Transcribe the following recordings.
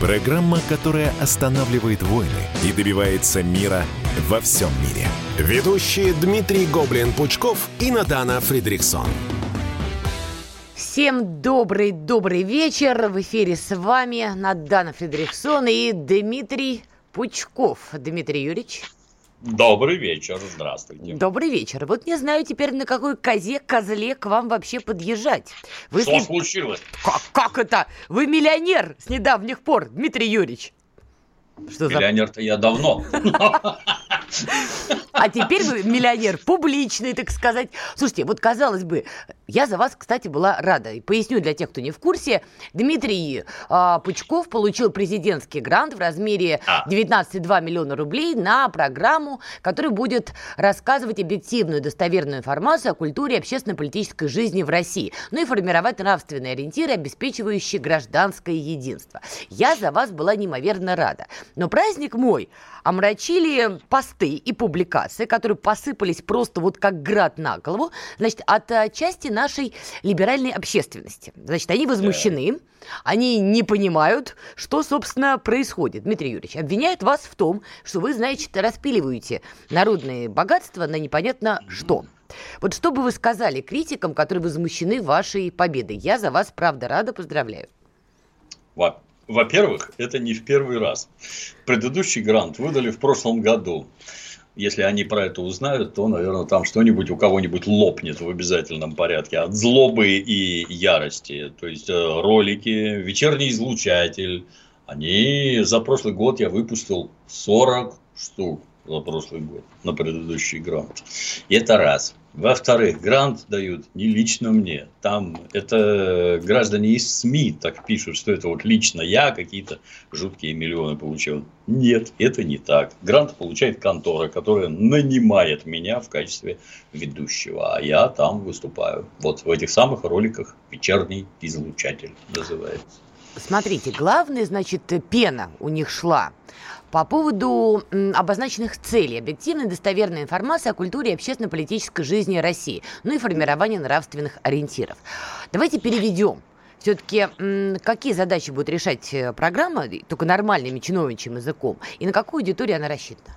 программа, которая останавливает войны и добивается мира во всем мире. Ведущие Дмитрий Гоблин-Пучков и Надана Фридриксон. Всем добрый-добрый вечер. В эфире с вами Надана Фридрихсон и Дмитрий Пучков. Дмитрий Юрьевич. Добрый вечер, здравствуйте. Добрый вечер. Вот не знаю теперь, на какой козе, козле к вам вообще подъезжать. Вы Что с... случилось? Как, как это? Вы миллионер с недавних пор, Дмитрий Юрьевич. Что Миллионер-то я давно. А теперь вы миллионер публичный, так сказать. Слушайте, вот казалось бы, я за вас, кстати, была рада. И поясню для тех, кто не в курсе. Дмитрий э, Пучков получил президентский грант в размере 19,2 а. миллиона рублей на программу, которая будет рассказывать объективную достоверную информацию о культуре и общественно-политической жизни в России, ну и формировать нравственные ориентиры, обеспечивающие гражданское единство. Я за вас была неимоверно рада. Но праздник мой омрачили посты и публикации, которые посыпались просто вот как град на голову, значит, от э, части нашей либеральной общественности. Значит, они возмущены, они не понимают, что, собственно, происходит. Дмитрий Юрьевич, обвиняют вас в том, что вы, значит, распиливаете народные богатства на непонятно что. Вот что бы вы сказали критикам, которые возмущены вашей победой? Я за вас, правда, рада, поздравляю. Во-первых, это не в первый раз. Предыдущий грант выдали в прошлом году. Если они про это узнают, то, наверное, там что-нибудь у кого-нибудь лопнет в обязательном порядке от злобы и ярости. То есть, э, ролики, вечерний излучатель. Они за прошлый год я выпустил 40 штук за прошлый год на предыдущий грант. И это раз. Во-вторых, грант дают не лично мне. Там это граждане из СМИ так пишут, что это вот лично я какие-то жуткие миллионы получил. Нет, это не так. Грант получает контора, которая нанимает меня в качестве ведущего, а я там выступаю. Вот в этих самых роликах «Вечерний излучатель» называется. Смотрите, главное, значит, пена у них шла по поводу обозначенных целей. Объективная достоверная информация о культуре и общественно-политической жизни России, ну и формирование нравственных ориентиров. Давайте переведем. Все-таки какие задачи будет решать э, программа, только нормальным чиновничьим языком, и на какую аудиторию она рассчитана?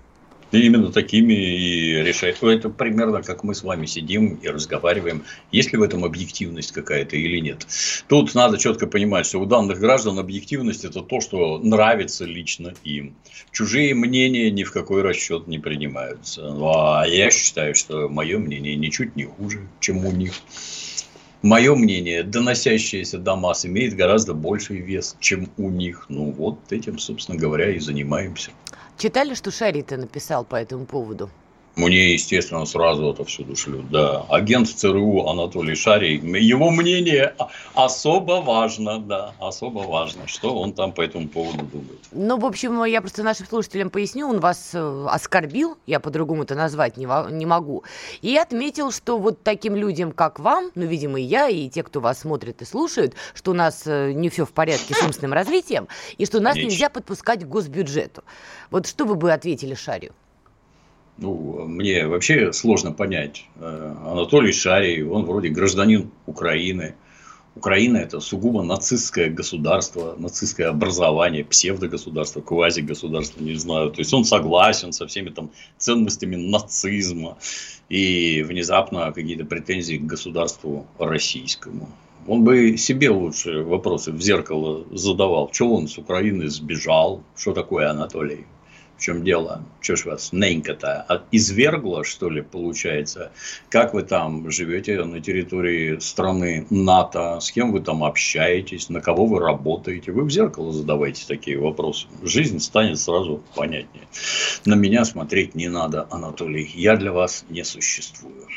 И именно такими и решать. Это примерно как мы с вами сидим и разговариваем, есть ли в этом объективность какая-то или нет. Тут надо четко понимать, что у данных граждан объективность это то, что нравится лично им. Чужие мнения ни в какой расчет не принимаются. Ну, а я считаю, что мое мнение ничуть не хуже, чем у них. Мое мнение, доносящееся до масс, имеет гораздо больший вес, чем у них. Ну, вот этим, собственно говоря, и занимаемся. Читали, что Шарита написал по этому поводу? Мне, естественно, сразу это всюду шлют. Да. Агент ЦРУ Анатолий Шарий. Его мнение особо важно, да, особо важно, что он там по этому поводу думает. Ну, в общем, я просто нашим слушателям поясню, он вас э, оскорбил, я по-другому это назвать не, не могу, и отметил, что вот таким людям, как вам, ну, видимо, и я, и те, кто вас смотрит и слушают, что у нас э, не все в порядке с умственным развитием, и что нас Ничего. нельзя подпускать к госбюджету. Вот что вы бы ответили Шарию? Ну, мне вообще сложно понять. Э, Анатолий Шарий, он вроде гражданин Украины. Украина – это сугубо нацистское государство, нацистское образование, псевдогосударство, квазигосударство, не знаю. То есть, он согласен со всеми там ценностями нацизма и внезапно какие-то претензии к государству российскому. Он бы себе лучше вопросы в зеркало задавал. Чего он с Украины сбежал? Что такое Анатолий? В чем дело? Что ж вас ненька-то извергло, что ли, получается? Как вы там живете на территории страны НАТО? С кем вы там общаетесь? На кого вы работаете? Вы в зеркало задавайте такие вопросы. Жизнь станет сразу понятнее. На меня смотреть не надо, Анатолий. Я для вас не существую.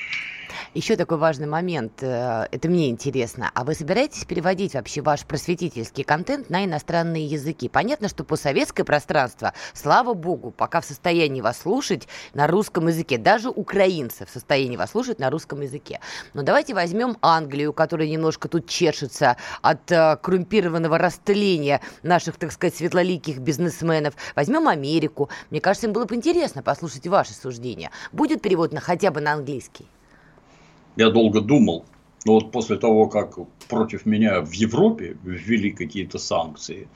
Еще такой важный момент, э, это мне интересно. А вы собираетесь переводить вообще ваш просветительский контент на иностранные языки? Понятно, что постсоветское пространство, слава богу, пока в состоянии вас слушать на русском языке. Даже украинцы в состоянии вас слушать на русском языке. Но давайте возьмем Англию, которая немножко тут чешется от э, коррумпированного растления наших, так сказать, светлоликих бизнесменов. Возьмем Америку. Мне кажется, им было бы интересно послушать ваши суждения. Будет перевод на хотя бы на английский? Я долго думал, но вот после того, как против меня в Европе ввели какие-то санкции,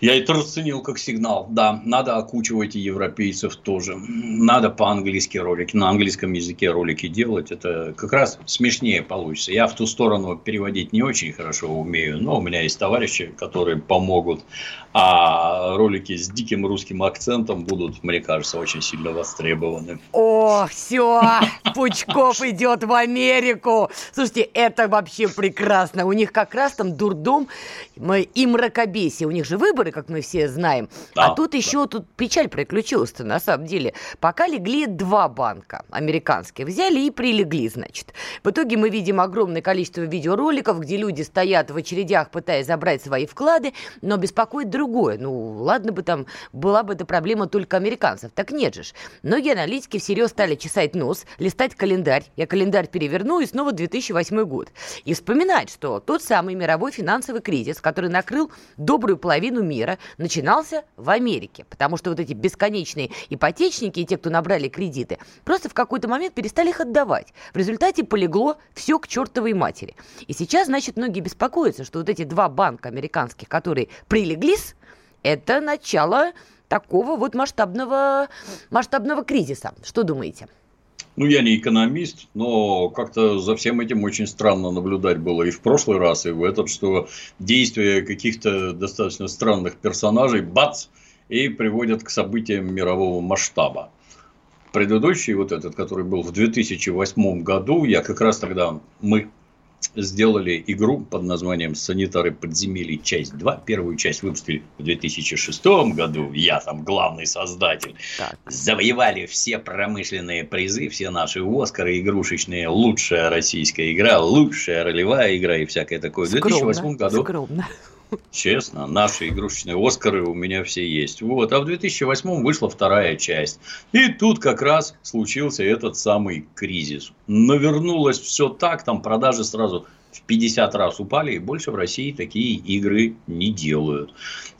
я это расценил как сигнал. Да, надо окучивать и европейцев тоже. Надо по-английски ролики, на английском языке ролики делать. Это как раз смешнее получится. Я в ту сторону переводить не очень хорошо умею, но у меня есть товарищи, которые помогут. А ролики с диким русским акцентом будут, мне кажется, очень сильно востребованы. О, все, Пучков идет в Америку. Слушайте, это вообще прекрасно. У них как раз там дурдом и мракобесие. У них же выборы, как мы все знаем. Да, а тут да. еще тут печаль приключилась-то на самом деле. Пока легли два банка американские. Взяли и прилегли, значит. В итоге мы видим огромное количество видеороликов, где люди стоят в очередях, пытаясь забрать свои вклады, но беспокоит другое. Ну, ладно бы там была бы эта проблема только американцев. Так нет же. Многие аналитики всерьез стали чесать нос, листать календарь. Я календарь переверну, и снова 2008 год. И вспоминать, что тот самый мировой финансовый кризис, который накрыл добрую половину мира, начинался в Америке. Потому что вот эти бесконечные ипотечники и те, кто набрали кредиты, просто в какой-то момент перестали их отдавать. В результате полегло все к чертовой матери. И сейчас, значит, многие беспокоятся, что вот эти два банка американских, которые прилеглись, это начало такого вот масштабного, масштабного кризиса. Что думаете? Ну, я не экономист, но как-то за всем этим очень странно наблюдать было и в прошлый раз, и в этот, что действия каких-то достаточно странных персонажей, бац, и приводят к событиям мирового масштаба. Предыдущий, вот этот, который был в 2008 году, я как раз тогда, мы сделали игру под названием «Санитары подземелий. Часть 2». Первую часть выпустили в 2006 году. Я там главный создатель. Так. Завоевали все промышленные призы, все наши Оскары игрушечные. Лучшая российская игра, лучшая ролевая игра и всякое такое. В 2008 году... Скромно. Честно, наши игрушечные Оскары у меня все есть. Вот. А в 2008 вышла вторая часть. И тут как раз случился этот самый кризис. Навернулось все так, там продажи сразу в 50 раз упали, и больше в России такие игры не делают.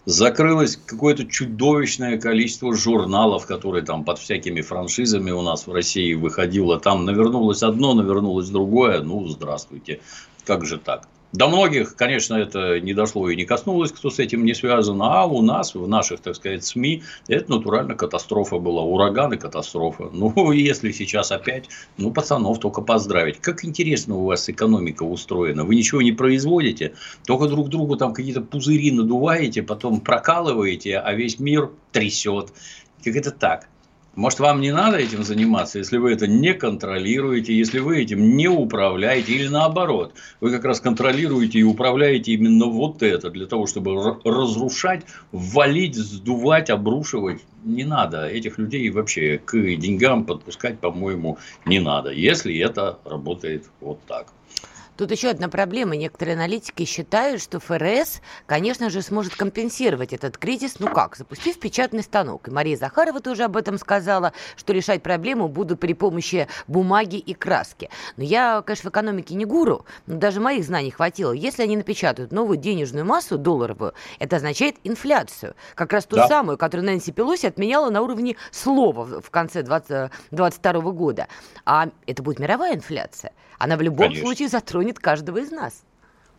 Закрылось какое-то чудовищное количество журналов, которые там под всякими франшизами у нас в России выходило. Там навернулось одно, навернулось другое. Ну, здравствуйте. Как же так? До многих, конечно, это не дошло и не коснулось, кто с этим не связан. А у нас, в наших, так сказать, СМИ, это натурально катастрофа была. Ураган и катастрофа. Ну, если сейчас опять, ну, пацанов только поздравить. Как интересно у вас экономика устроена. Вы ничего не производите, только друг другу там какие-то пузыри надуваете, потом прокалываете, а весь мир трясет. Как это так? Может, вам не надо этим заниматься, если вы это не контролируете, если вы этим не управляете, или наоборот, вы как раз контролируете и управляете именно вот это, для того, чтобы разрушать, валить, сдувать, обрушивать. Не надо. Этих людей вообще к деньгам подпускать, по-моему, не надо, если это работает вот так. Тут еще одна проблема. Некоторые аналитики считают, что ФРС, конечно же, сможет компенсировать этот кризис. Ну как? Запустив печатный станок. И Мария Захарова тоже об этом сказала, что решать проблему будут при помощи бумаги и краски. Но я, конечно, в экономике не гуру, но даже моих знаний хватило. Если они напечатают новую денежную массу долларовую, это означает инфляцию. Как раз ту да. самую, которую Нэнси Пелоси отменяла на уровне слова в конце 2022 года. А это будет мировая инфляция. Она в любом Конечно. случае затронет каждого из нас.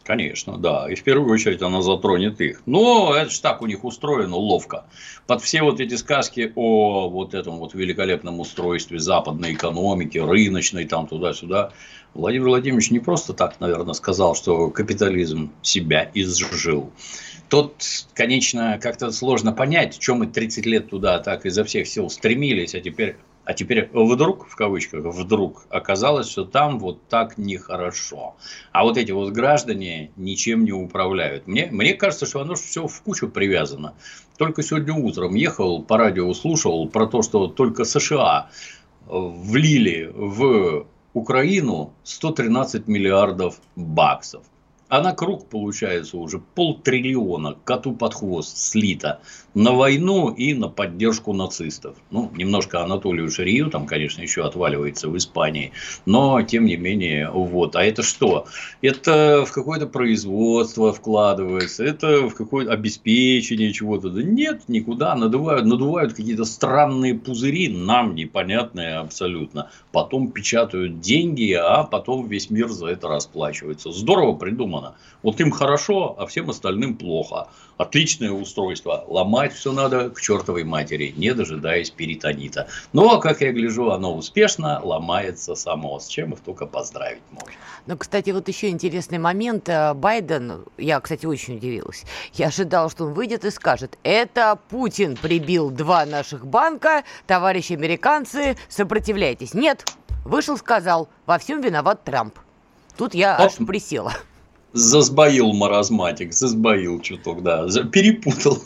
Конечно, да. И в первую очередь она затронет их. Но это же так у них устроено ловко. Под все вот эти сказки о вот этом вот великолепном устройстве западной экономики, рыночной, там туда-сюда, Владимир Владимирович не просто так, наверное, сказал, что капитализм себя изжил. Тут, конечно, как-то сложно понять, чем мы 30 лет туда так изо всех сил стремились, а теперь а теперь вдруг, в кавычках, вдруг оказалось, что там вот так нехорошо. А вот эти вот граждане ничем не управляют. Мне, мне кажется, что оно все в кучу привязано. Только сегодня утром ехал по радио, слушал про то, что только США влили в Украину 113 миллиардов баксов. А на круг получается уже полтриллиона коту под хвост слито на войну и на поддержку нацистов. Ну, немножко Анатолию Шарию там, конечно, еще отваливается в Испании, но тем не менее, вот. А это что? Это в какое-то производство вкладывается, это в какое-то обеспечение чего-то. Да нет, никуда, надувают, надувают какие-то странные пузыри, нам непонятные абсолютно. Потом печатают деньги, а потом весь мир за это расплачивается. Здорово придумано. Вот им хорошо, а всем остальным плохо. Отличное устройство. Ломать все надо к чертовой матери, не дожидаясь перитонита. Но, как я гляжу, оно успешно ломается само. С чем их только поздравить можно. Ну, кстати, вот еще интересный момент. Э, Байден, я, кстати, очень удивилась. Я ожидала, что он выйдет и скажет, это Путин прибил два наших банка, товарищи американцы, сопротивляйтесь. Нет, вышел, сказал, во всем виноват Трамп. Тут я аж присела. Засбоил маразматик, засбоил чуток, да, перепутал.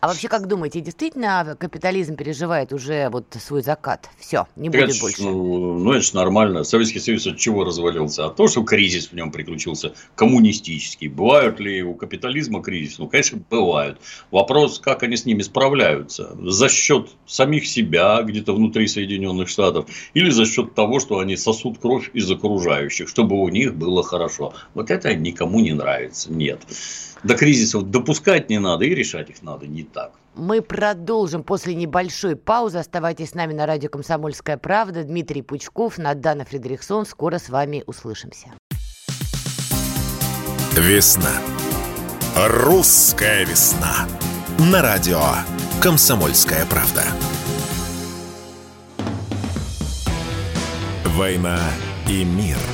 А вообще, как думаете, действительно капитализм переживает уже вот свой закат? Все, не будет это больше. Ну, ну, это же нормально. Советский Союз от чего развалился? От того, что кризис в нем приключился коммунистический. Бывают ли у капитализма кризис? Ну, конечно, бывают. Вопрос, как они с ними справляются. За счет самих себя, где-то внутри Соединенных Штатов, или за счет того, что они сосут кровь из окружающих, чтобы у них было хорошо. Вот это никому не нравится. Нет до кризисов допускать не надо и решать их надо не так. Мы продолжим после небольшой паузы. Оставайтесь с нами на радио «Комсомольская правда». Дмитрий Пучков, Надана Фредериксон. Скоро с вами услышимся. Весна. Русская весна. На радио «Комсомольская правда». «Война и мир» –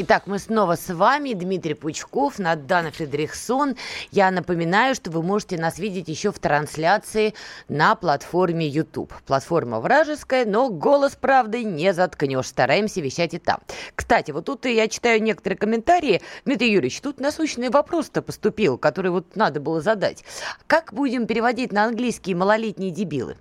Итак, мы снова с вами, Дмитрий Пучков, Надана Фредериксон. Я напоминаю, что вы можете нас видеть еще в трансляции на платформе YouTube. Платформа вражеская, но голос правды не заткнешь. Стараемся вещать и там. Кстати, вот тут я читаю некоторые комментарии. Дмитрий Юрьевич, тут насущный вопрос-то поступил, который вот надо было задать. Как будем переводить на английский малолетние дебилы?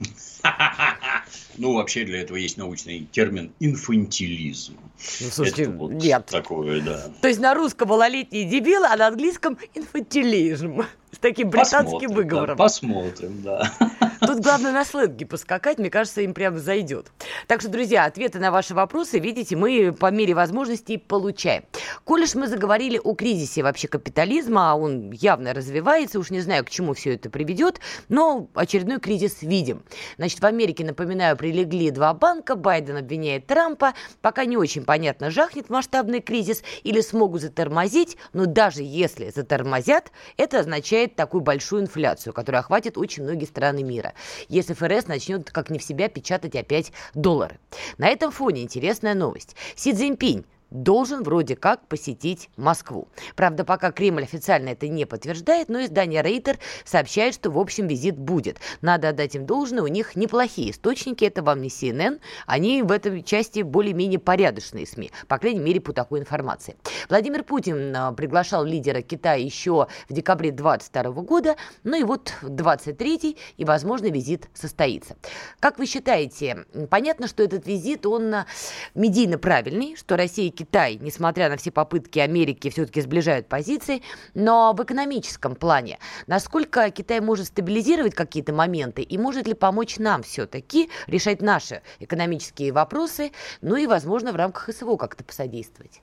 Ну, вообще для этого есть научный термин инфантилизм. Ну, слушайте, вот нет. Такое, да. То есть на русском малолетние дебилы, а на английском инфантилизм. С таким британским посмотрим, выговором. Да, посмотрим, да. Тут главное на сленге поскакать, мне кажется, им прям зайдет. Так что, друзья, ответы на ваши вопросы, видите, мы по мере возможностей получаем. Коль уж мы заговорили о кризисе вообще капитализма, а он явно развивается, уж не знаю, к чему все это приведет, но очередной кризис видим. Значит, в Америке, напоминаю, прилегли два банка, Байден обвиняет Трампа, пока не очень понятно, жахнет масштабный кризис или смогут затормозить, но даже если затормозят, это означает такую большую инфляцию, которая охватит очень многие страны мира, если ФРС начнет как не в себя печатать опять доллары. На этом фоне интересная новость. Си Цзиньпинь должен вроде как посетить Москву. Правда, пока Кремль официально это не подтверждает, но издание Рейтер сообщает, что в общем визит будет. Надо отдать им должное, у них неплохие источники, это вам не CNN, они в этой части более-менее порядочные СМИ, по крайней мере, по такой информации. Владимир Путин а, приглашал лидера Китая еще в декабре 2022 года, ну и вот 23 и, возможно, визит состоится. Как вы считаете, понятно, что этот визит, он а, медийно правильный, что Россия Китай, несмотря на все попытки Америки, все-таки сближают позиции. Но в экономическом плане, насколько Китай может стабилизировать какие-то моменты и может ли помочь нам все-таки решать наши экономические вопросы, ну и, возможно, в рамках СВО как-то посодействовать?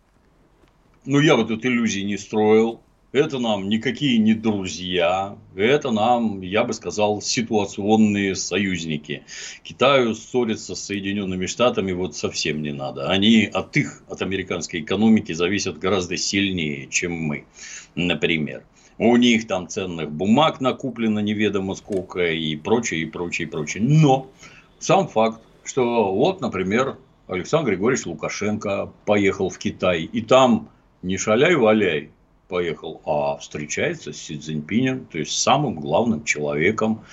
Ну, я вот тут иллюзий не строил. Это нам никакие не друзья, это нам, я бы сказал, ситуационные союзники. Китаю ссориться с Соединенными Штатами вот совсем не надо. Они от их, от американской экономики зависят гораздо сильнее, чем мы, например. У них там ценных бумаг накуплено неведомо сколько и прочее, и прочее, и прочее. Но сам факт, что вот, например, Александр Григорьевич Лукашенко поехал в Китай, и там не шаляй-валяй, поехал, а встречается с Си Цзиньпинем, то есть самым главным человеком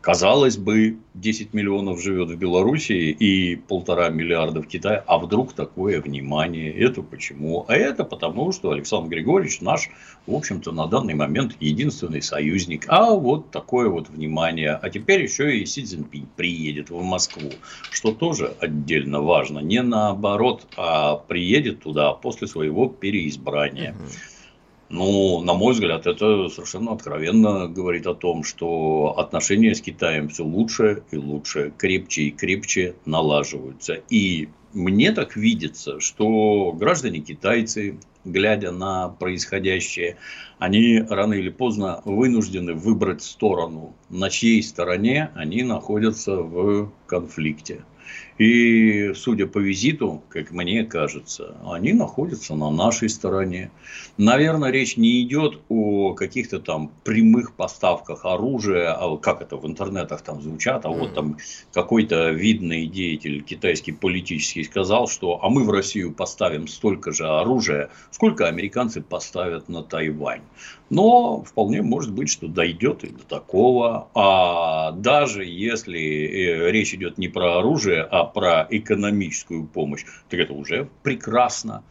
Казалось бы, 10 миллионов живет в Белоруссии и полтора миллиарда в Китае. А вдруг такое внимание? Это почему? А это потому, что Александр Григорьевич наш, в общем-то, на данный момент единственный союзник. А вот такое вот внимание. А теперь еще и Си Цзиньпинь приедет в Москву, что тоже отдельно важно. Не наоборот, а приедет туда после своего переизбрания. Угу. Ну, на мой взгляд, это совершенно откровенно говорит о том, что отношения с Китаем все лучше и лучше, крепче и крепче налаживаются. И мне так видится, что граждане китайцы, глядя на происходящее, они рано или поздно вынуждены выбрать сторону, на чьей стороне они находятся в конфликте. И, судя по визиту, как мне кажется, они находятся на нашей стороне. Наверное, речь не идет о каких-то там прямых поставках оружия, а как это в интернетах там звучат, а вот там какой-то видный деятель китайский политический сказал, что а мы в Россию поставим столько же оружия, сколько американцы поставят на Тайвань. Но вполне может быть, что дойдет и до такого. А даже если э, речь идет не про оружие, а про экономическую помощь, так это уже прекрасно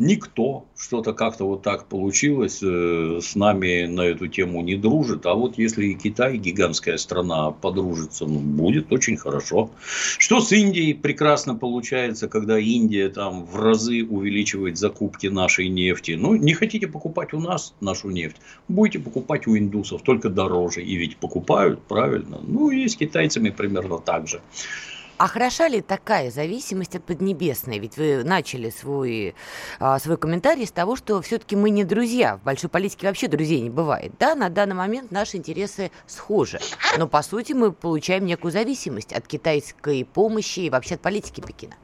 никто что-то как-то вот так получилось э, с нами на эту тему не дружит. А вот если и Китай, гигантская страна, подружится, ну, будет очень хорошо. Что с Индией прекрасно получается, когда Индия там в разы увеличивает закупки нашей нефти. Ну, не хотите покупать у нас нашу нефть, будете покупать у индусов, только дороже. И ведь покупают, правильно. Ну, и с китайцами примерно так же. А хороша ли такая зависимость от Поднебесной? Ведь вы начали свой, а, свой комментарий с того, что все-таки мы не друзья. В большой политике вообще друзей не бывает. Да, на данный момент наши интересы схожи. Но, по сути, мы получаем некую зависимость от китайской помощи и вообще от политики Пекина.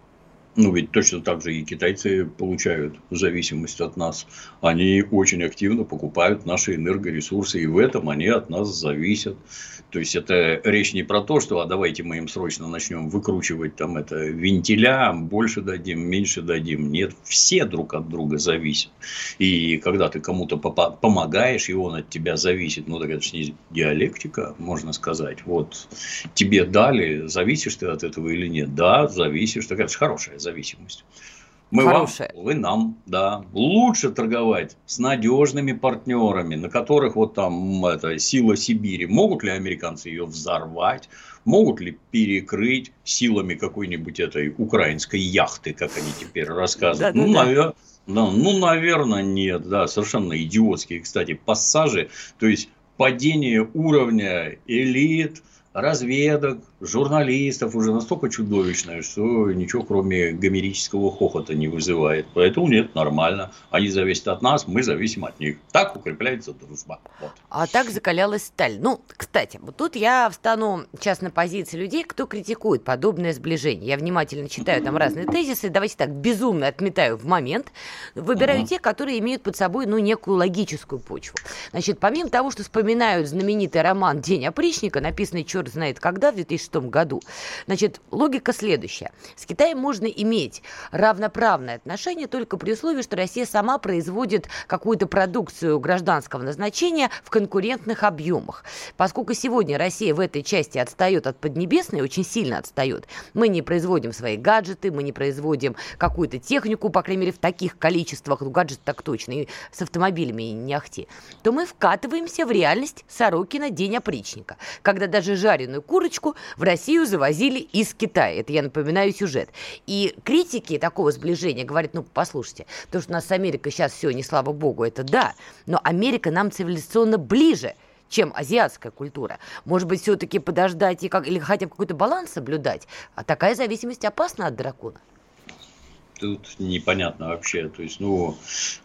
Ну, ведь точно так же и китайцы получают зависимость от нас. Они очень активно покупают наши энергоресурсы, и в этом они от нас зависят. То есть, это речь не про то, что а давайте мы им срочно начнем выкручивать там это вентиля, больше дадим, меньше дадим. Нет, все друг от друга зависят. И когда ты кому-то помогаешь, и он от тебя зависит, ну, так это же не диалектика, можно сказать. Вот тебе дали, зависишь ты от этого или нет? Да, зависишь. Так это же хорошая зависимость. Мы Хорошая. вам, вы нам, да. Лучше торговать с надежными партнерами, на которых вот там это сила Сибири. Могут ли американцы ее взорвать? Могут ли перекрыть силами какой-нибудь этой украинской яхты, как они теперь рассказывают? Да, ну, да, наверное, да, ну, наверное, нет. Да, совершенно идиотские, кстати, пассажи. То есть, падение уровня элит – разведок, журналистов уже настолько чудовищное, что ничего кроме гомерического хохота не вызывает. Поэтому нет, нормально. Они зависят от нас, мы зависим от них. Так укрепляется дружба. Вот. А так закалялась сталь. Ну, кстати, вот тут я встану сейчас на позиции людей, кто критикует подобное сближение. Я внимательно читаю там разные тезисы, давайте так, безумно отметаю в момент, выбираю те, которые имеют под собой, ну, некую логическую почву. Значит, помимо того, что вспоминают знаменитый роман «День опричника», написанный черт черт знает когда, в 2006 году. Значит, логика следующая. С Китаем можно иметь равноправное отношение только при условии, что Россия сама производит какую-то продукцию гражданского назначения в конкурентных объемах. Поскольку сегодня Россия в этой части отстает от Поднебесной, очень сильно отстает, мы не производим свои гаджеты, мы не производим какую-то технику, по крайней мере, в таких количествах, ну, гаджет так точно, и с автомобилями не ахти, то мы вкатываемся в реальность Сорокина день опричника, когда даже жаль жареную курочку в Россию завозили из Китая. Это я напоминаю сюжет. И критики такого сближения говорят, ну, послушайте, то, что у нас с Америкой сейчас все, не слава богу, это да, но Америка нам цивилизационно ближе, чем азиатская культура. Может быть, все-таки подождать и как, или хотя бы какой-то баланс соблюдать. А такая зависимость опасна от дракона. Тут непонятно вообще. То есть, ну,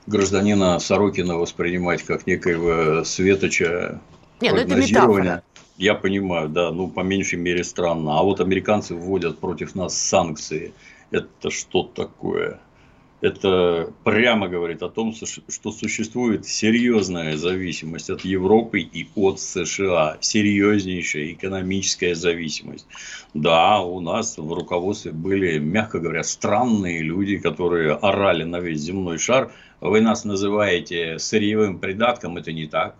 гражданина Сорокина воспринимать как некоего светоча не, ну это метафора. Я понимаю, да, ну, по меньшей мере странно. А вот американцы вводят против нас санкции. Это что такое? Это прямо говорит о том, что существует серьезная зависимость от Европы и от США. Серьезнейшая экономическая зависимость. Да, у нас в руководстве были, мягко говоря, странные люди, которые орали на весь земной шар. Вы нас называете сырьевым придатком, это не так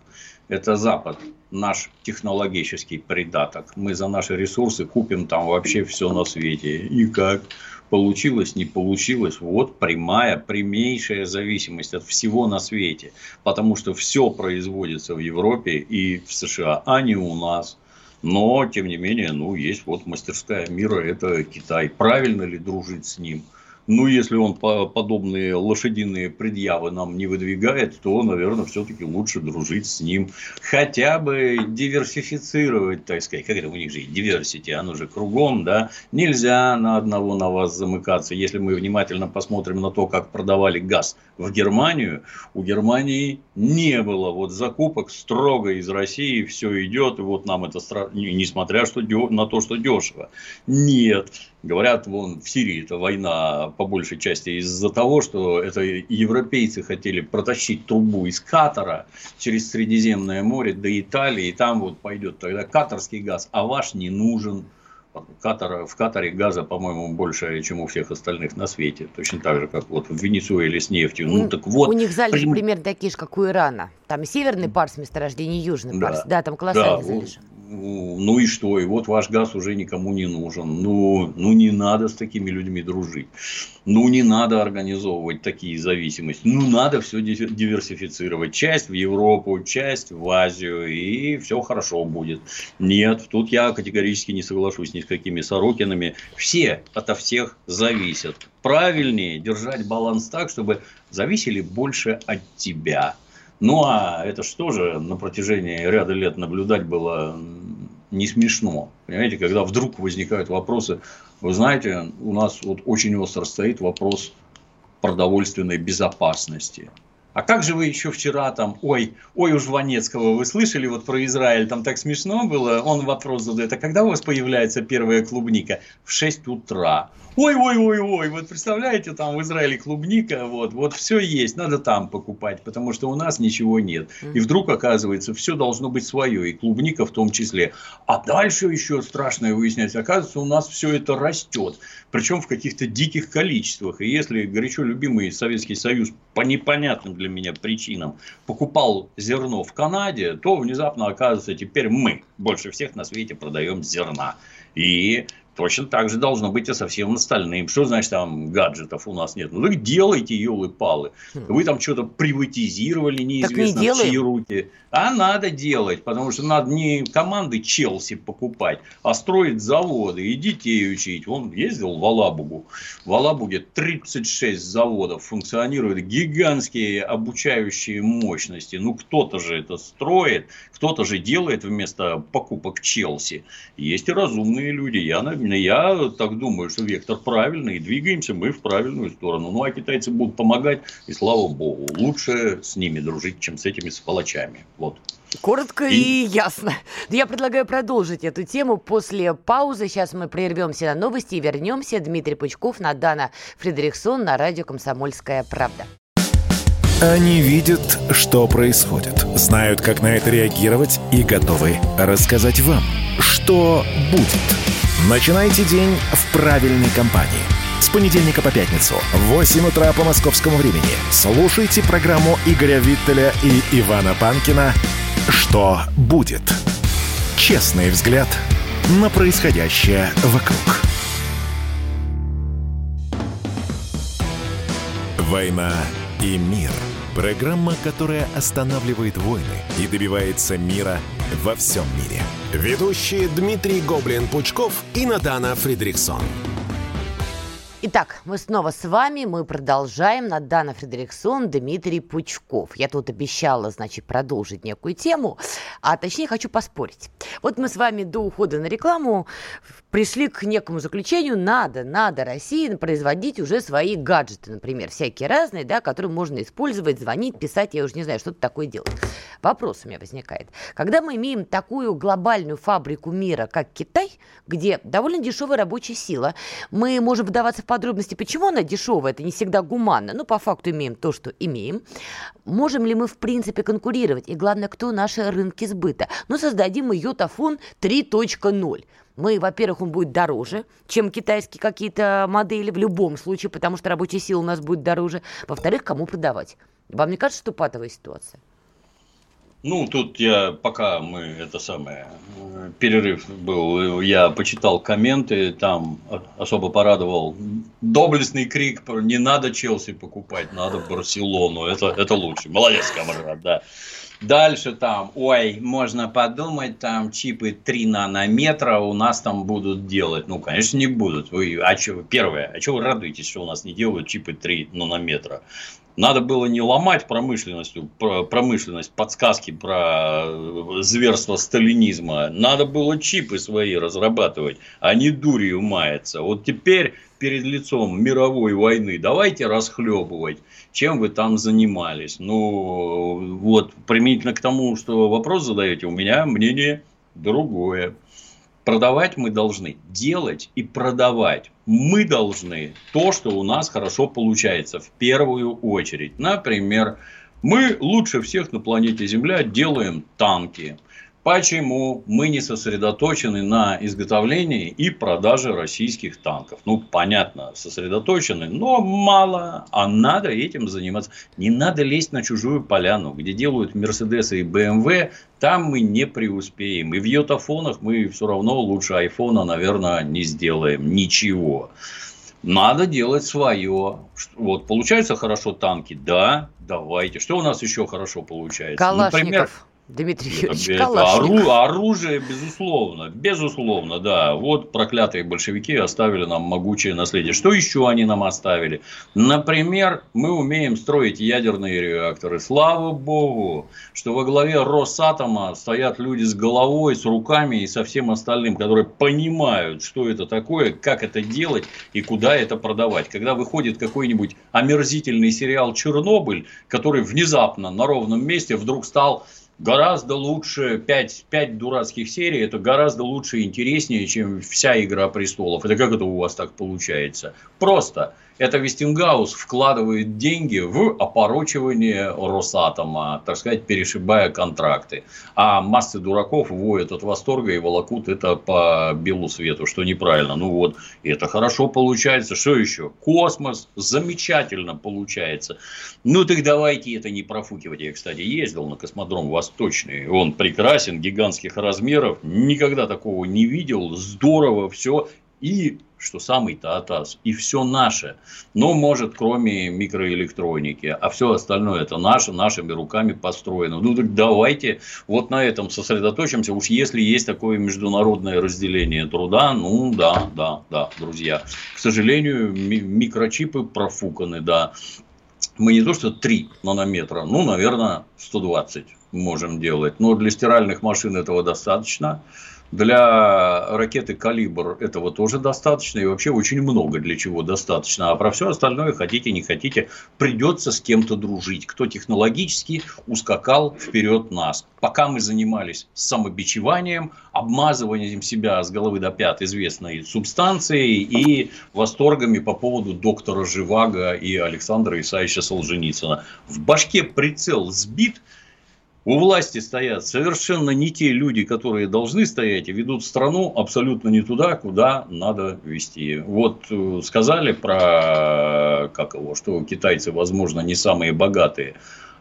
это Запад, наш технологический придаток. Мы за наши ресурсы купим там вообще все на свете. И как? Получилось, не получилось. Вот прямая, прямейшая зависимость от всего на свете. Потому что все производится в Европе и в США, а не у нас. Но, тем не менее, ну, есть вот мастерская мира, это Китай. Правильно ли дружить с ним? Ну, если он подобные лошадиные предъявы нам не выдвигает, то, наверное, все-таки лучше дружить с ним. Хотя бы диверсифицировать, так сказать, как это у них же диверсити, оно же кругом, да. Нельзя на одного на вас замыкаться. Если мы внимательно посмотрим на то, как продавали газ в Германию, у Германии не было вот закупок строго из России, все идет, и вот нам это, несмотря что, на то, что дешево. Нет, Говорят, вон в Сирии это война по большей части из-за того, что это европейцы хотели протащить трубу из Катара через Средиземное море до Италии, и там вот пойдет тогда катарский газ, а ваш не нужен. Катара, в Катаре газа, по-моему, больше, чем у всех остальных на свете. Точно так же, как вот в Венесуэле с нефтью. Ну, так вот, у них залежи прим... примерно такие же, как у Ирана. Там северный парс месторождения, южный да. парс. Да, там колоссальные да, залежи. Ну и что? И вот ваш газ уже никому не нужен. Ну, ну не надо с такими людьми дружить. Ну не надо организовывать такие зависимости. Ну надо все диверсифицировать. Часть в Европу, часть в Азию. И все хорошо будет. Нет, тут я категорически не соглашусь ни с какими Сорокинами. Все ото всех зависят. Правильнее держать баланс так, чтобы зависели больше от тебя ну, а это что же на протяжении ряда лет наблюдать было не смешно. Понимаете, когда вдруг возникают вопросы, вы знаете, у нас вот очень остро стоит вопрос продовольственной безопасности. А как же вы еще вчера там, ой, ой, у Жванецкого, вы слышали вот про Израиль, там так смешно было, он вопрос задает, а когда у вас появляется первая клубника? В 6 утра ой, ой, ой, ой, вот представляете, там в Израиле клубника, вот, вот все есть, надо там покупать, потому что у нас ничего нет. И вдруг оказывается, все должно быть свое, и клубника в том числе. А дальше еще страшное выясняется, оказывается, у нас все это растет, причем в каких-то диких количествах. И если горячо любимый Советский Союз по непонятным для меня причинам покупал зерно в Канаде, то внезапно оказывается, теперь мы больше всех на свете продаем зерна. И Точно так же должно быть и со всем остальным. Что значит там гаджетов у нас нет? Ну так делайте, елы-палы. Хм. Вы там что-то приватизировали неизвестно не в чьи руки. А надо делать, потому что надо не команды Челси покупать, а строить заводы и детей учить. Он ездил в Алабугу. В Алабуге 36 заводов функционируют, гигантские обучающие мощности. Ну кто-то же это строит, кто-то же делает вместо покупок Челси. Есть и разумные люди. Я, я так думаю, что вектор правильный, и двигаемся мы в правильную сторону. Ну, а китайцы будут помогать, и слава богу, лучше с ними дружить, чем с этими спалачами. Вот. Коротко и... и ясно. Я предлагаю продолжить эту тему после паузы. Сейчас мы прервемся на новости и вернемся. Дмитрий Пучков, Надана Фредериксон на радио «Комсомольская правда». Они видят, что происходит, знают, как на это реагировать и готовы рассказать вам, что будет. Начинайте день в правильной компании. С понедельника по пятницу в 8 утра по московскому времени слушайте программу Игоря Виттеля и Ивана Панкина «Что будет?». Честный взгляд на происходящее вокруг. «Война и мир» – Программа, которая останавливает войны и добивается мира во всем мире. Ведущие Дмитрий Гоблин-Пучков и Надана Фридриксон. Итак, мы снова с вами, мы продолжаем. Надана Фредериксон, Дмитрий Пучков. Я тут обещала, значит, продолжить некую тему, а точнее хочу поспорить. Вот мы с вами до ухода на рекламу пришли к некому заключению, надо, надо России производить уже свои гаджеты, например, всякие разные, да, которые можно использовать, звонить, писать, я уже не знаю, что-то такое делать. Вопрос у меня возникает. Когда мы имеем такую глобальную фабрику мира, как Китай, где довольно дешевая рабочая сила, мы можем вдаваться в подробности, почему она дешевая, это не всегда гуманно, но по факту имеем то, что имеем. Можем ли мы, в принципе, конкурировать? И главное, кто наши рынки сбыта? Ну, создадим йотафон 3.0 мы, во-первых, он будет дороже, чем китайские какие-то модели в любом случае, потому что рабочая сила у нас будет дороже. Во-вторых, кому продавать? Вам не кажется, что патовая ситуация? Ну, тут я, пока мы, это самое, перерыв был, я почитал комменты, там особо порадовал доблестный крик, не надо Челси покупать, надо Барселону, это, это лучше. Молодец, камрад, да. Дальше там, ой, можно подумать, там чипы 3 нанометра у нас там будут делать. Ну, конечно, не будут. Вы, а что, первое, а что вы радуетесь, что у нас не делают чипы 3 нанометра? Надо было не ломать промышленностью, промышленность, подсказки про э, зверство сталинизма. Надо было чипы свои разрабатывать, а не дурью маяться. Вот теперь перед лицом мировой войны давайте расхлебывать, чем вы там занимались. Ну, вот, применительно к тому, что вопрос задаете, у меня мнение другое. Продавать мы должны делать и продавать. Мы должны то, что у нас хорошо получается в первую очередь. Например, мы лучше всех на планете Земля делаем танки. Почему мы не сосредоточены на изготовлении и продаже российских танков? Ну, понятно, сосредоточены, но мало, а надо этим заниматься. Не надо лезть на чужую поляну, где делают Мерседесы и БМВ, там мы не преуспеем. И в йотафонах мы все равно лучше айфона, наверное, не сделаем ничего. Надо делать свое. Вот, получаются хорошо танки? Да, давайте. Что у нас еще хорошо получается? Калашников. Например, Дмитрий Юрьевич это, это оружие, безусловно, безусловно, да. Вот проклятые большевики оставили нам могучее наследие. Что еще они нам оставили? Например, мы умеем строить ядерные реакторы. Слава богу, что во главе Росатома стоят люди с головой, с руками и со всем остальным, которые понимают, что это такое, как это делать и куда это продавать. Когда выходит какой-нибудь омерзительный сериал «Чернобыль», который внезапно на ровном месте вдруг стал гораздо лучше, 5, 5 дурацких серий, это гораздо лучше и интереснее, чем вся «Игра престолов». Это как это у вас так получается? Просто это Вестингаус вкладывает деньги в опорочивание Росатома, так сказать, перешибая контракты. А массы дураков воют от восторга и волокут это по белу свету, что неправильно. Ну вот, это хорошо получается. Что еще? Космос замечательно получается. Ну так давайте это не профукивать. Я, кстати, ездил на космодром Восточный. Он прекрасен, гигантских размеров. Никогда такого не видел. Здорово все. И что самый-то АТАС, и все наше. Но, может, кроме микроэлектроники, а все остальное это наше, нашими руками построено. Ну, так давайте вот на этом сосредоточимся. Уж если есть такое международное разделение труда, ну, да, да, да, друзья. К сожалению, микрочипы профуканы, да. Мы не то, что 3 нанометра, ну, наверное, 120 можем делать. Но для стиральных машин этого достаточно. Для ракеты «Калибр» этого тоже достаточно. И вообще очень много для чего достаточно. А про все остальное, хотите, не хотите, придется с кем-то дружить. Кто технологически ускакал вперед нас. Пока мы занимались самобичеванием, обмазыванием себя с головы до пят известной субстанцией и восторгами по поводу доктора Живаго и Александра Исаевича Солженицына. В башке прицел сбит – у власти стоят совершенно не те люди, которые должны стоять, и ведут страну абсолютно не туда, куда надо вести. Вот э, сказали про, как его, что китайцы, возможно, не самые богатые.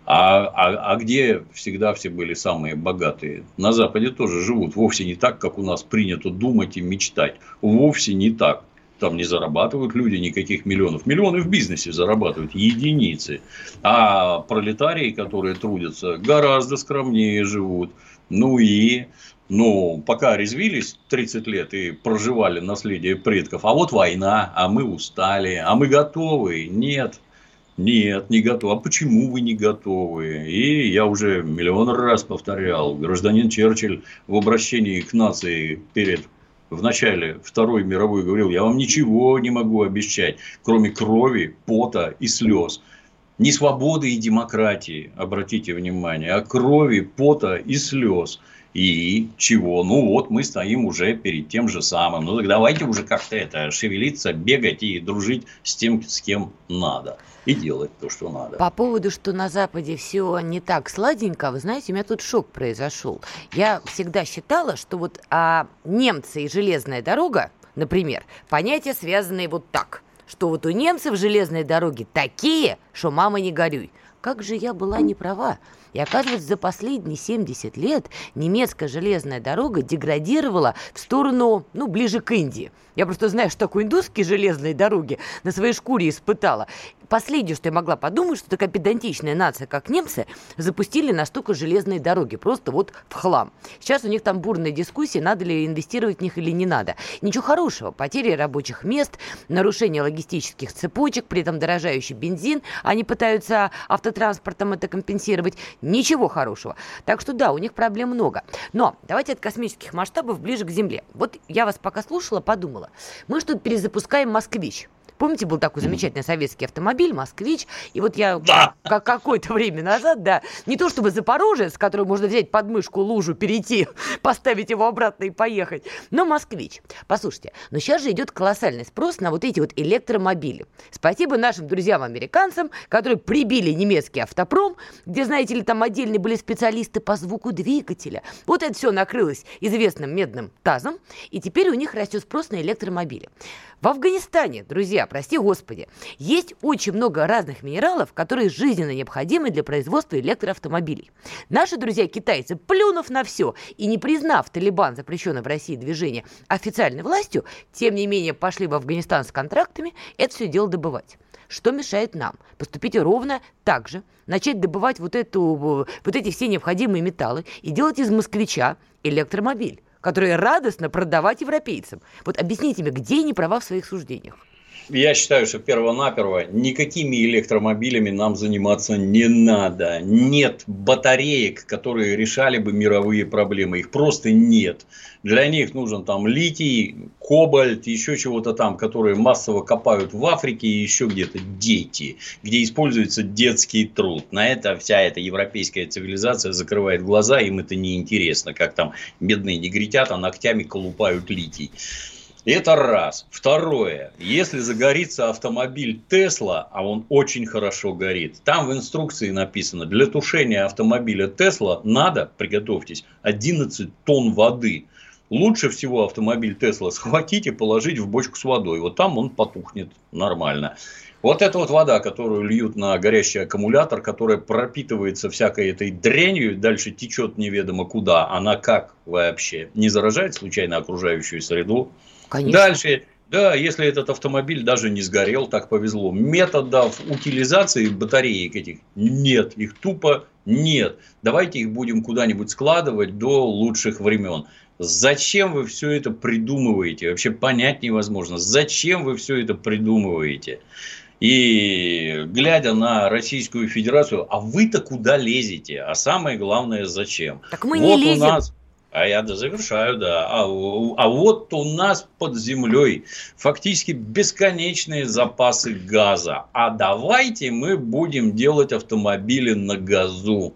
А, а, а где всегда все были самые богатые? На Западе тоже живут вовсе не так, как у нас принято думать и мечтать. Вовсе не так. Там не зарабатывают люди никаких миллионов. Миллионы в бизнесе зарабатывают, единицы. А пролетарии, которые трудятся, гораздо скромнее живут. Ну и ну, пока резвились 30 лет и проживали наследие предков, а вот война, а мы устали, а мы готовы. Нет, нет, не готовы. А почему вы не готовы? И я уже миллион раз повторял, гражданин Черчилль в обращении к нации перед в начале Второй мировой говорил, я вам ничего не могу обещать, кроме крови, пота и слез. Не свободы и демократии, обратите внимание, а крови, пота и слез. И чего? Ну вот мы стоим уже перед тем же самым. Ну так давайте уже как-то это шевелиться, бегать и дружить с тем, с кем надо и делать то, что надо. По поводу, что на Западе все не так сладенько, вы знаете, у меня тут шок произошел. Я всегда считала, что вот а, немцы и железная дорога, например, понятия связанные вот так, что вот у немцев железные дороги такие, что мама не горюй. Как же я была не права. И оказывается, за последние 70 лет немецкая железная дорога деградировала в сторону, ну, ближе к Индии. Я просто знаю, что такое индусские железные дороги, на своей шкуре испытала. Последнее, что я могла подумать, что такая педантичная нация, как немцы, запустили настолько железные дороги, просто вот в хлам. Сейчас у них там бурная дискуссия, надо ли инвестировать в них или не надо. Ничего хорошего. Потери рабочих мест, нарушение логистических цепочек, при этом дорожающий бензин. Они пытаются автотранспортом это компенсировать. Ничего хорошего. Так что да, у них проблем много. Но давайте от космических масштабов ближе к Земле. Вот я вас пока слушала, подумала. Мы что-то перезапускаем «Москвич». Помните, был такой замечательный советский автомобиль «Москвич», и вот я Да. как какое-то время назад, да, не то чтобы «Запорожец», который можно взять под мышку лужу, перейти, поставить его обратно и поехать, но «Москвич». Послушайте, но сейчас же идет колоссальный спрос на вот эти вот электромобили. Спасибо нашим друзьям-американцам, которые прибили немецкий автопром, где, знаете ли, там отдельные были специалисты по звуку двигателя. Вот это все накрылось известным медным тазом, и теперь у них растет спрос на электромобили. В Афганистане, друзья, прости господи, есть очень много разных минералов, которые жизненно необходимы для производства электроавтомобилей. Наши друзья-китайцы, плюнув на все и не признав Талибан запрещенное в России движение официальной властью, тем не менее пошли в Афганистан с контрактами это все дело добывать. Что мешает нам поступить ровно так же, начать добывать вот, эту, вот эти все необходимые металлы и делать из москвича электромобиль? которые радостно продавать европейцам. Вот объясните мне, где они права в своих суждениях? Я считаю, что перво-наперво никакими электромобилями нам заниматься не надо. Нет батареек, которые решали бы мировые проблемы. Их просто нет. Для них нужен там литий, кобальт, еще чего-то там, которые массово копают в Африке и еще где-то дети, где используется детский труд. На это вся эта европейская цивилизация закрывает глаза, им это не интересно, как там медные негритята ногтями колупают литий. Это раз. Второе. Если загорится автомобиль Тесла, а он очень хорошо горит, там в инструкции написано, для тушения автомобиля Тесла надо, приготовьтесь, 11 тонн воды. Лучше всего автомобиль Тесла схватить и положить в бочку с водой. Вот там он потухнет нормально. Вот эта вот вода, которую льют на горящий аккумулятор, которая пропитывается всякой этой дрянью, дальше течет неведомо куда, она как вообще? Не заражает случайно окружающую среду? Конечно. Дальше, да, если этот автомобиль даже не сгорел, так повезло. Методов утилизации батареек этих нет, их тупо нет. Давайте их будем куда-нибудь складывать до лучших времен. Зачем вы все это придумываете? Вообще понять невозможно. Зачем вы все это придумываете? И глядя на Российскую Федерацию, а вы-то куда лезете? А самое главное, зачем? Так мы вот не лезем. У нас, а я завершаю, да. А, а вот у нас под землей фактически бесконечные запасы газа. А давайте мы будем делать автомобили на газу.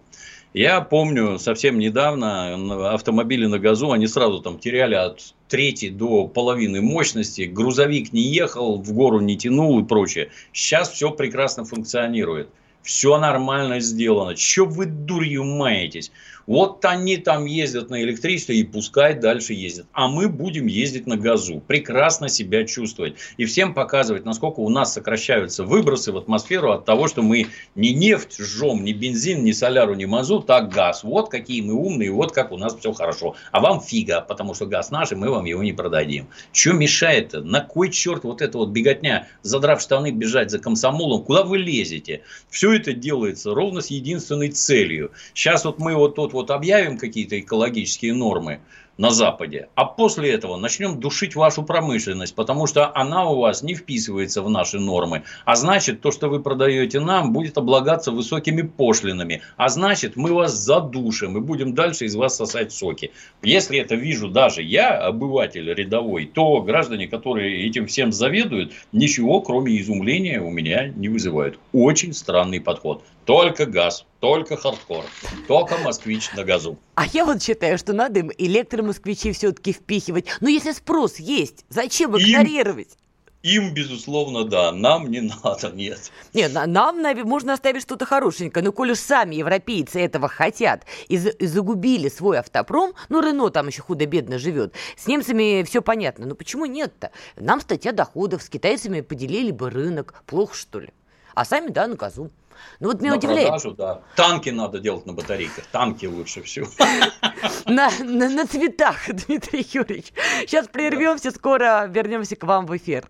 Я помню, совсем недавно автомобили на газу, они сразу там теряли от трети до половины мощности, грузовик не ехал, в гору не тянул и прочее. Сейчас все прекрасно функционирует. Все нормально сделано. Че вы дурью маетесь? Вот они там ездят на электричестве и пускай дальше ездят. А мы будем ездить на газу. Прекрасно себя чувствовать. И всем показывать, насколько у нас сокращаются выбросы в атмосферу от того, что мы не нефть жжем, не бензин, не соляру, не мазут, а газ. Вот какие мы умные, вот как у нас все хорошо. А вам фига, потому что газ наш, и мы вам его не продадим. Что мешает-то? На кой черт вот эта вот беготня, задрав штаны, бежать за комсомолом? Куда вы лезете? Все это делается ровно с единственной целью. Сейчас вот мы вот тут вот объявим какие-то экологические нормы на Западе, а после этого начнем душить вашу промышленность, потому что она у вас не вписывается в наши нормы. А значит, то, что вы продаете нам, будет облагаться высокими пошлинами. А значит, мы вас задушим и будем дальше из вас сосать соки. Если это вижу даже я, обыватель рядовой, то граждане, которые этим всем заведуют, ничего, кроме изумления, у меня не вызывают. Очень странный подход. Только газ, только хардкор, только москвич на газу. А я вот считаю, что надо им электромосквичи все-таки впихивать. Но если спрос есть, зачем игнорировать? Им, безусловно, да. Нам не надо, нет. Нет, нам можно оставить что-то хорошенькое. Но коль уж сами европейцы этого хотят и загубили свой автопром, ну, Рено там еще худо-бедно живет, с немцами все понятно. Но почему нет-то? Нам статья доходов, с китайцами поделили бы рынок. Плохо, что ли? А сами, да, на газу. Ну вот меня на удивляет. Продажу, да. Танки надо делать на батарейках. Танки лучше всего. На, на, на цветах, Дмитрий Юрьевич. Сейчас прервемся, скоро вернемся к вам в эфир.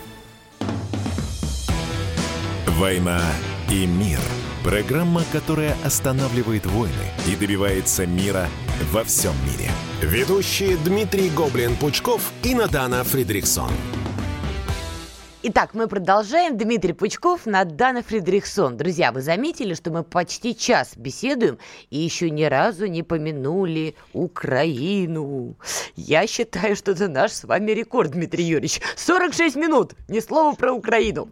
«Война и мир» – программа, которая останавливает войны и добивается мира во всем мире. Ведущие Дмитрий Гоблин-Пучков и Надана Фридриксон. Итак, мы продолжаем. Дмитрий Пучков, Надана Фридрихсон. Друзья, вы заметили, что мы почти час беседуем и еще ни разу не помянули Украину. Я считаю, что это наш с вами рекорд, Дмитрий Юрьевич. 46 минут, ни слова про Украину.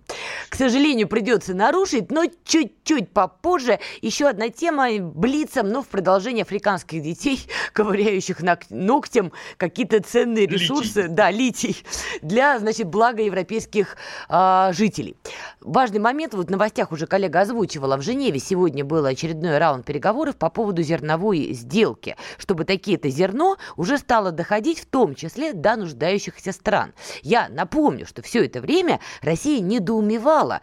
К сожалению, придется нарушить, но чуть-чуть попозже. Еще одна тема блицом, но в продолжении африканских детей, ковыряющих ногтем какие-то ценные ресурсы. Литий. Да, литий. Для, значит, блага европейских э, жителей. Важный момент, вот в новостях уже коллега озвучивала, в Женеве сегодня был очередной раунд переговоров по поводу зерновой сделки, чтобы такие-то зерно уже стало доходить в том числе до нуждающихся стран. Я напомню, что все это время Россия недоумевала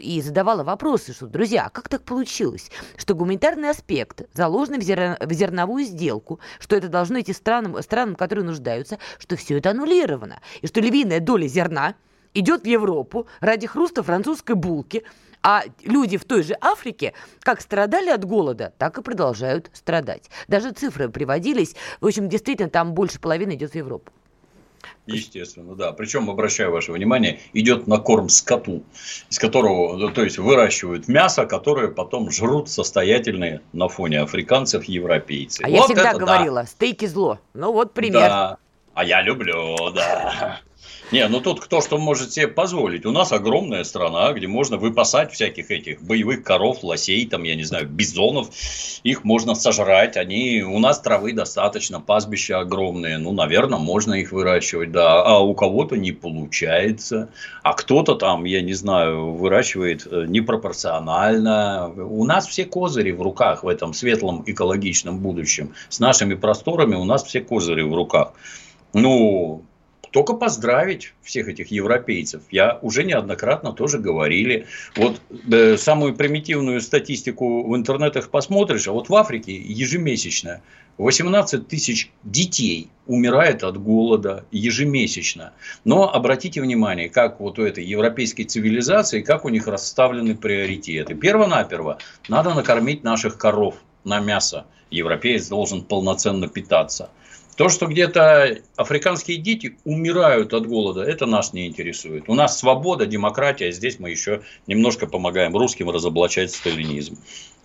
и задавала вопросы, что, друзья, а как так получилось, что гуманитарный аспект заложен в, зер... в зерновую сделку, что это должно идти странам, странам, которые нуждаются, что все это аннулировано, и что львиная доля зерна – идет в Европу ради хруста французской булки, а люди в той же Африке как страдали от голода, так и продолжают страдать. Даже цифры приводились. В общем, действительно, там больше половины идет в Европу. Естественно, да. Причем, обращаю ваше внимание, идет на корм скоту, из которого, то есть, выращивают мясо, которое потом жрут состоятельные на фоне африканцев европейцы. А вот я всегда говорила, да. стейки зло. Ну, вот пример. Да. А я люблю, да. Не, ну тут кто что может себе позволить. У нас огромная страна, где можно выпасать всяких этих боевых коров, лосей, там, я не знаю, бизонов. Их можно сожрать. Они, у нас травы достаточно, пастбища огромные. Ну, наверное, можно их выращивать, да. А у кого-то не получается. А кто-то там, я не знаю, выращивает э, непропорционально. У нас все козыри в руках в этом светлом экологичном будущем. С нашими просторами у нас все козыри в руках. Ну, только поздравить всех этих европейцев. Я уже неоднократно тоже говорили. Вот э, самую примитивную статистику в интернетах посмотришь, а вот в Африке ежемесячно 18 тысяч детей умирает от голода ежемесячно. Но обратите внимание, как вот у этой европейской цивилизации, как у них расставлены приоритеты. Перво-наперво надо накормить наших коров на мясо. Европеец должен полноценно питаться. То, что где-то африканские дети умирают от голода, это нас не интересует. У нас свобода, демократия, здесь мы еще немножко помогаем русским разоблачать сталинизм.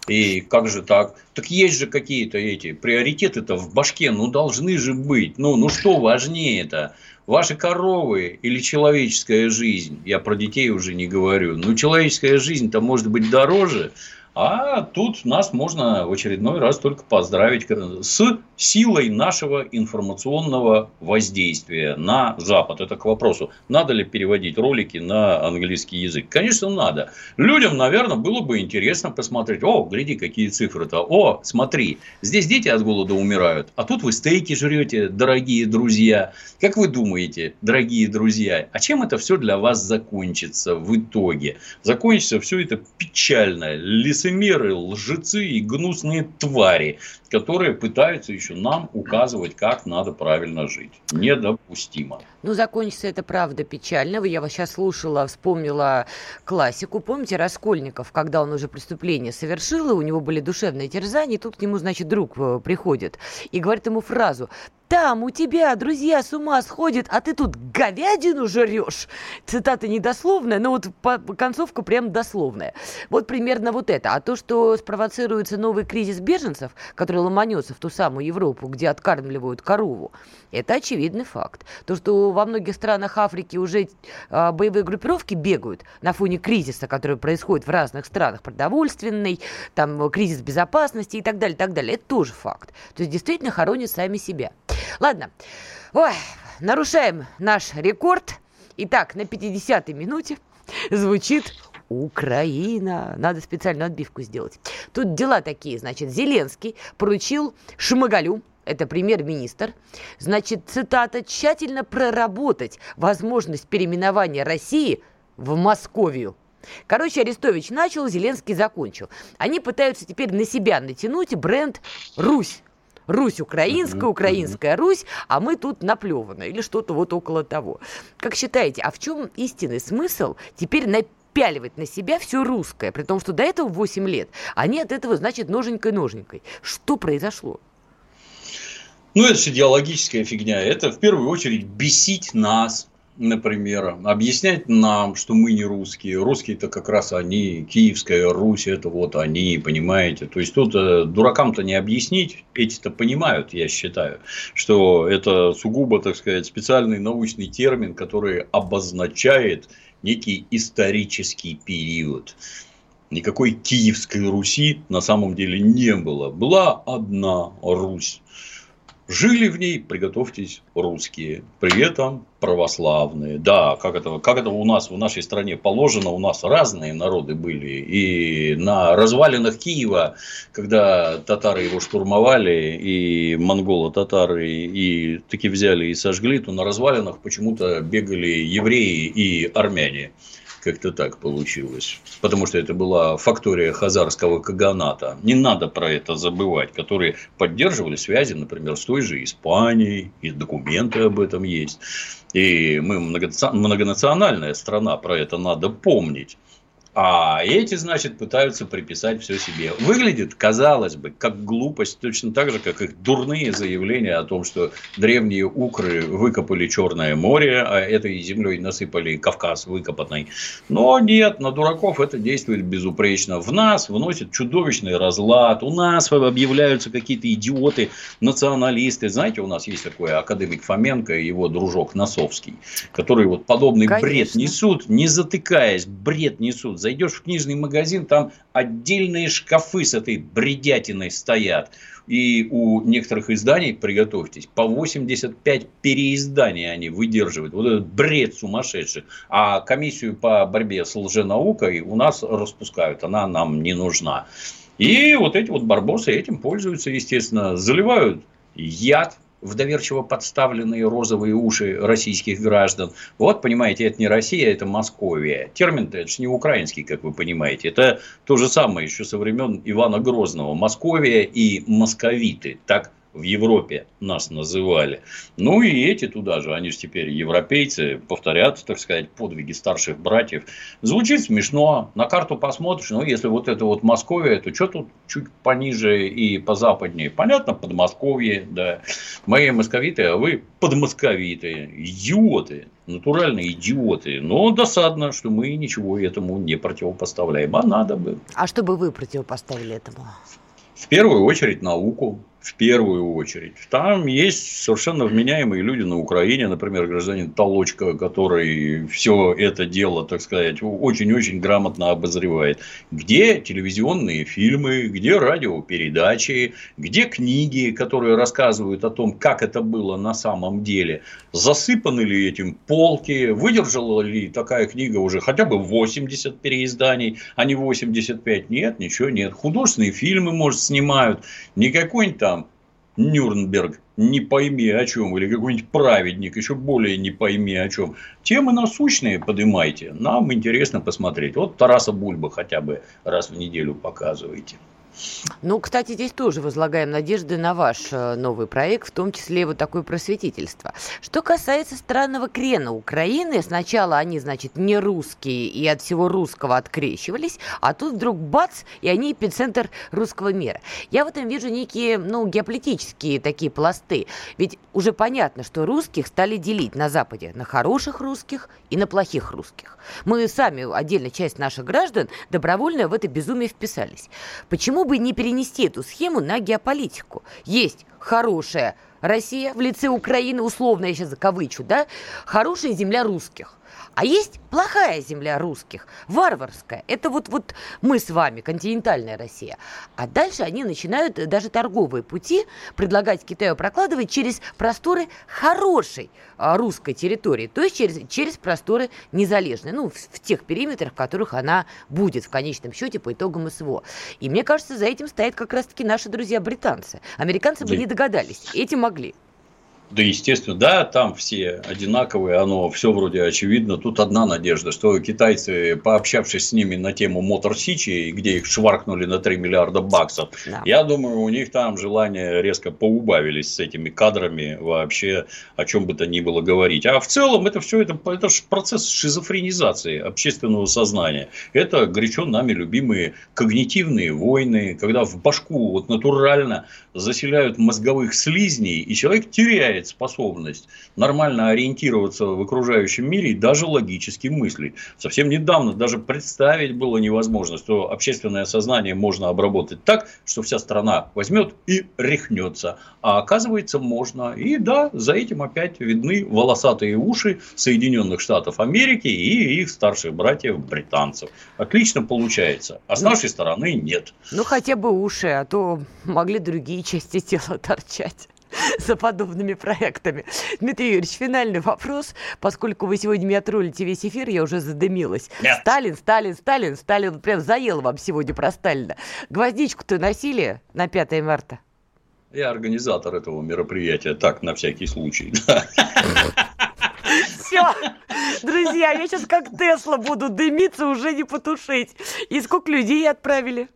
И как же так? Так есть же какие-то эти приоритеты-то в башке, ну должны же быть. Ну, ну что важнее-то? Ваши коровы или человеческая жизнь? Я про детей уже не говорю. Ну, человеческая жизнь-то может быть дороже, а тут нас можно в очередной раз только поздравить с силой нашего информационного воздействия на Запад. Это к вопросу, надо ли переводить ролики на английский язык. Конечно, надо. Людям, наверное, было бы интересно посмотреть. О, гляди, какие цифры-то. О, смотри, здесь дети от голода умирают, а тут вы стейки жрете, дорогие друзья. Как вы думаете, дорогие друзья, а чем это все для вас закончится в итоге? Закончится все это печально, лес лицемеры, лжецы и гнусные твари, которые пытаются еще нам указывать, как надо правильно жить. Недопустимо. Ну, закончится это правда печально. Я вас сейчас слушала, вспомнила классику. Помните Раскольников, когда он уже преступление совершил, и у него были душевные терзания, и тут к нему, значит, друг э, приходит и говорит ему фразу там у тебя друзья с ума сходят, а ты тут говядину жрешь. Цитата недословная, но вот концовка прям дословная. Вот примерно вот это. А то, что спровоцируется новый кризис беженцев, который ломанется в ту самую Европу, где откармливают корову, это очевидный факт. То, что во многих странах Африки уже а, боевые группировки бегают на фоне кризиса, который происходит в разных странах, продовольственный, там кризис безопасности и так далее, так далее, это тоже факт. То есть действительно хоронят сами себя. Ладно. Ой, нарушаем наш рекорд. Итак, на 50-й минуте звучит Украина. Надо специальную отбивку сделать. Тут дела такие, значит, Зеленский поручил Шмыгалю, это премьер-министр, значит, цитата, тщательно проработать возможность переименования России в Московию. Короче, Арестович начал, Зеленский закончил. Они пытаются теперь на себя натянуть бренд «Русь». Русь украинская, украинская Русь, а мы тут наплеваны или что-то вот около того. Как считаете, а в чем истинный смысл теперь напяливать на себя все русское, при том, что до этого 8 лет они от этого, значит, ноженькой-ноженькой. Что произошло? Ну, это же идеологическая фигня. Это в первую очередь бесить нас, например, объяснять нам, что мы не русские. Русские это как раз они, Киевская Русь это вот они, понимаете. То есть тут э, дуракам-то не объяснить, эти-то понимают, я считаю, что это сугубо, так сказать, специальный научный термин, который обозначает некий исторический период. Никакой Киевской Руси на самом деле не было. Была одна Русь. Жили в ней, приготовьтесь, русские, при этом православные. Да, как это, как это у нас в нашей стране положено, у нас разные народы были. И на развалинах Киева, когда татары его штурмовали, и монголо-татары, и таки взяли и сожгли, то на развалинах почему-то бегали евреи и армяне. Как-то так получилось. Потому что это была фактория хазарского каганата. Не надо про это забывать, которые поддерживали связи, например, с той же Испанией, и документы об этом есть. И мы многонациональная страна, про это надо помнить. А эти, значит, пытаются приписать все себе. Выглядит, казалось бы, как глупость, точно так же, как их дурные заявления о том, что древние укры выкопали Черное море, а этой землей насыпали Кавказ выкопанный. Но нет, на дураков это действует безупречно. В нас вносит чудовищный разлад. У нас объявляются какие-то идиоты, националисты. Знаете, у нас есть такой академик Фоменко и его дружок Носовский, которые вот подобный Конечно. бред несут, не затыкаясь, бред несут Зайдешь в книжный магазин, там отдельные шкафы с этой бредятиной стоят. И у некоторых изданий, приготовьтесь, по 85 переизданий они выдерживают. Вот этот бред сумасшедший. А комиссию по борьбе с лженаукой у нас распускают. Она нам не нужна. И вот эти вот барбосы этим пользуются, естественно, заливают яд в доверчиво подставленные розовые уши российских граждан. Вот, понимаете, это не Россия, это Московия. Термин-то это же не украинский, как вы понимаете. Это то же самое еще со времен Ивана Грозного. Московия и московиты. Так в Европе нас называли. Ну и эти туда же, они же теперь европейцы, повторят, так сказать, подвиги старших братьев. Звучит смешно, на карту посмотришь, ну если вот это вот Московия, то что тут чуть пониже и позападнее? Понятно, Подмосковье, да. Мои московиты, а вы подмосковиты, идиоты, натуральные идиоты. Но досадно, что мы ничего этому не противопоставляем, а надо бы. А что бы вы противопоставили этому? В первую очередь науку, в первую очередь. Там есть совершенно вменяемые люди на Украине, например, гражданин Толочка, который все это дело, так сказать, очень-очень грамотно обозревает. Где телевизионные фильмы, где радиопередачи, где книги, которые рассказывают о том, как это было на самом деле. Засыпаны ли этим полки, выдержала ли такая книга уже хотя бы 80 переизданий, а не 85? Нет, ничего нет. Художественные фильмы, может, снимают. Не какой-нибудь там Нюрнберг, не пойми о чем, или какой-нибудь праведник, еще более не пойми о чем. Темы насущные поднимайте, нам интересно посмотреть. Вот Тараса Бульба хотя бы раз в неделю показывайте. Ну, кстати, здесь тоже возлагаем надежды на ваш э, новый проект, в том числе вот такое просветительство. Что касается странного крена Украины, сначала они, значит, не русские и от всего русского открещивались, а тут вдруг бац, и они эпицентр русского мира. Я в этом вижу некие, ну, геополитические такие пласты. Ведь уже понятно, что русских стали делить на Западе на хороших русских и на плохих русских. Мы сами, отдельная часть наших граждан, добровольно в это безумие вписались. Почему бы не перенести эту схему на геополитику? Есть хорошая Россия в лице Украины, условно я сейчас закавычу, да, хорошая земля русских. А есть плохая земля русских, варварская. Это вот, вот мы с вами, континентальная Россия. А дальше они начинают даже торговые пути предлагать Китаю прокладывать через просторы хорошей а, русской территории, то есть через, через просторы незалежные, ну, в, в тех периметрах, в которых она будет в конечном счете по итогам СВО. И мне кажется, за этим стоят как раз-таки наши друзья-британцы. Американцы бы не догадались, эти могли. Да, естественно, да, там все одинаковые, оно все вроде очевидно. Тут одна надежда, что китайцы, пообщавшись с ними на тему Мотор Сичи, где их шваркнули на 3 миллиарда баксов, да. я думаю, у них там желания резко поубавились с этими кадрами вообще о чем бы то ни было говорить. А в целом это все это, это процесс шизофренизации общественного сознания. Это горячо нами любимые когнитивные войны, когда в башку вот натурально заселяют мозговых слизней, и человек теряет теряет способность нормально ориентироваться в окружающем мире и даже логически мыслить. Совсем недавно даже представить было невозможно, что общественное сознание можно обработать так, что вся страна возьмет и рехнется. А оказывается можно. И да, за этим опять видны волосатые уши Соединенных Штатов Америки и их старших братьев британцев. Отлично получается. А с ну, нашей стороны нет. Ну хотя бы уши, а то могли другие части тела торчать. за подобными проектами. Дмитрий Юрьевич, финальный вопрос, поскольку вы сегодня меня троллите весь эфир, я уже задымилась. Нет. Сталин, Сталин, Сталин, Сталин, прям заел вам сегодня про Сталина. Гвоздичку-то носили на 5 марта? Я организатор этого мероприятия, так, на всякий случай. Все, друзья, я сейчас как Тесла буду дымиться, уже не потушить. И сколько людей отправили?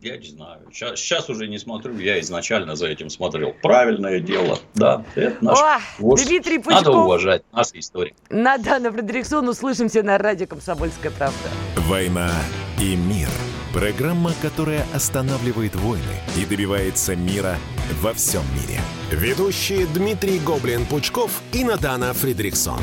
Я не знаю. Сейчас, сейчас уже не смотрю. Я изначально за этим смотрел. Правильное дело. Да, это наш О, вождь. Дмитрий Пучков. Надо уважать наши истории. Надана Фредериксон. Услышимся на радио «Комсомольская правда». «Война и мир». Программа, которая останавливает войны и добивается мира во всем мире. Ведущие Дмитрий Гоблин-Пучков и Надана Фридриксон.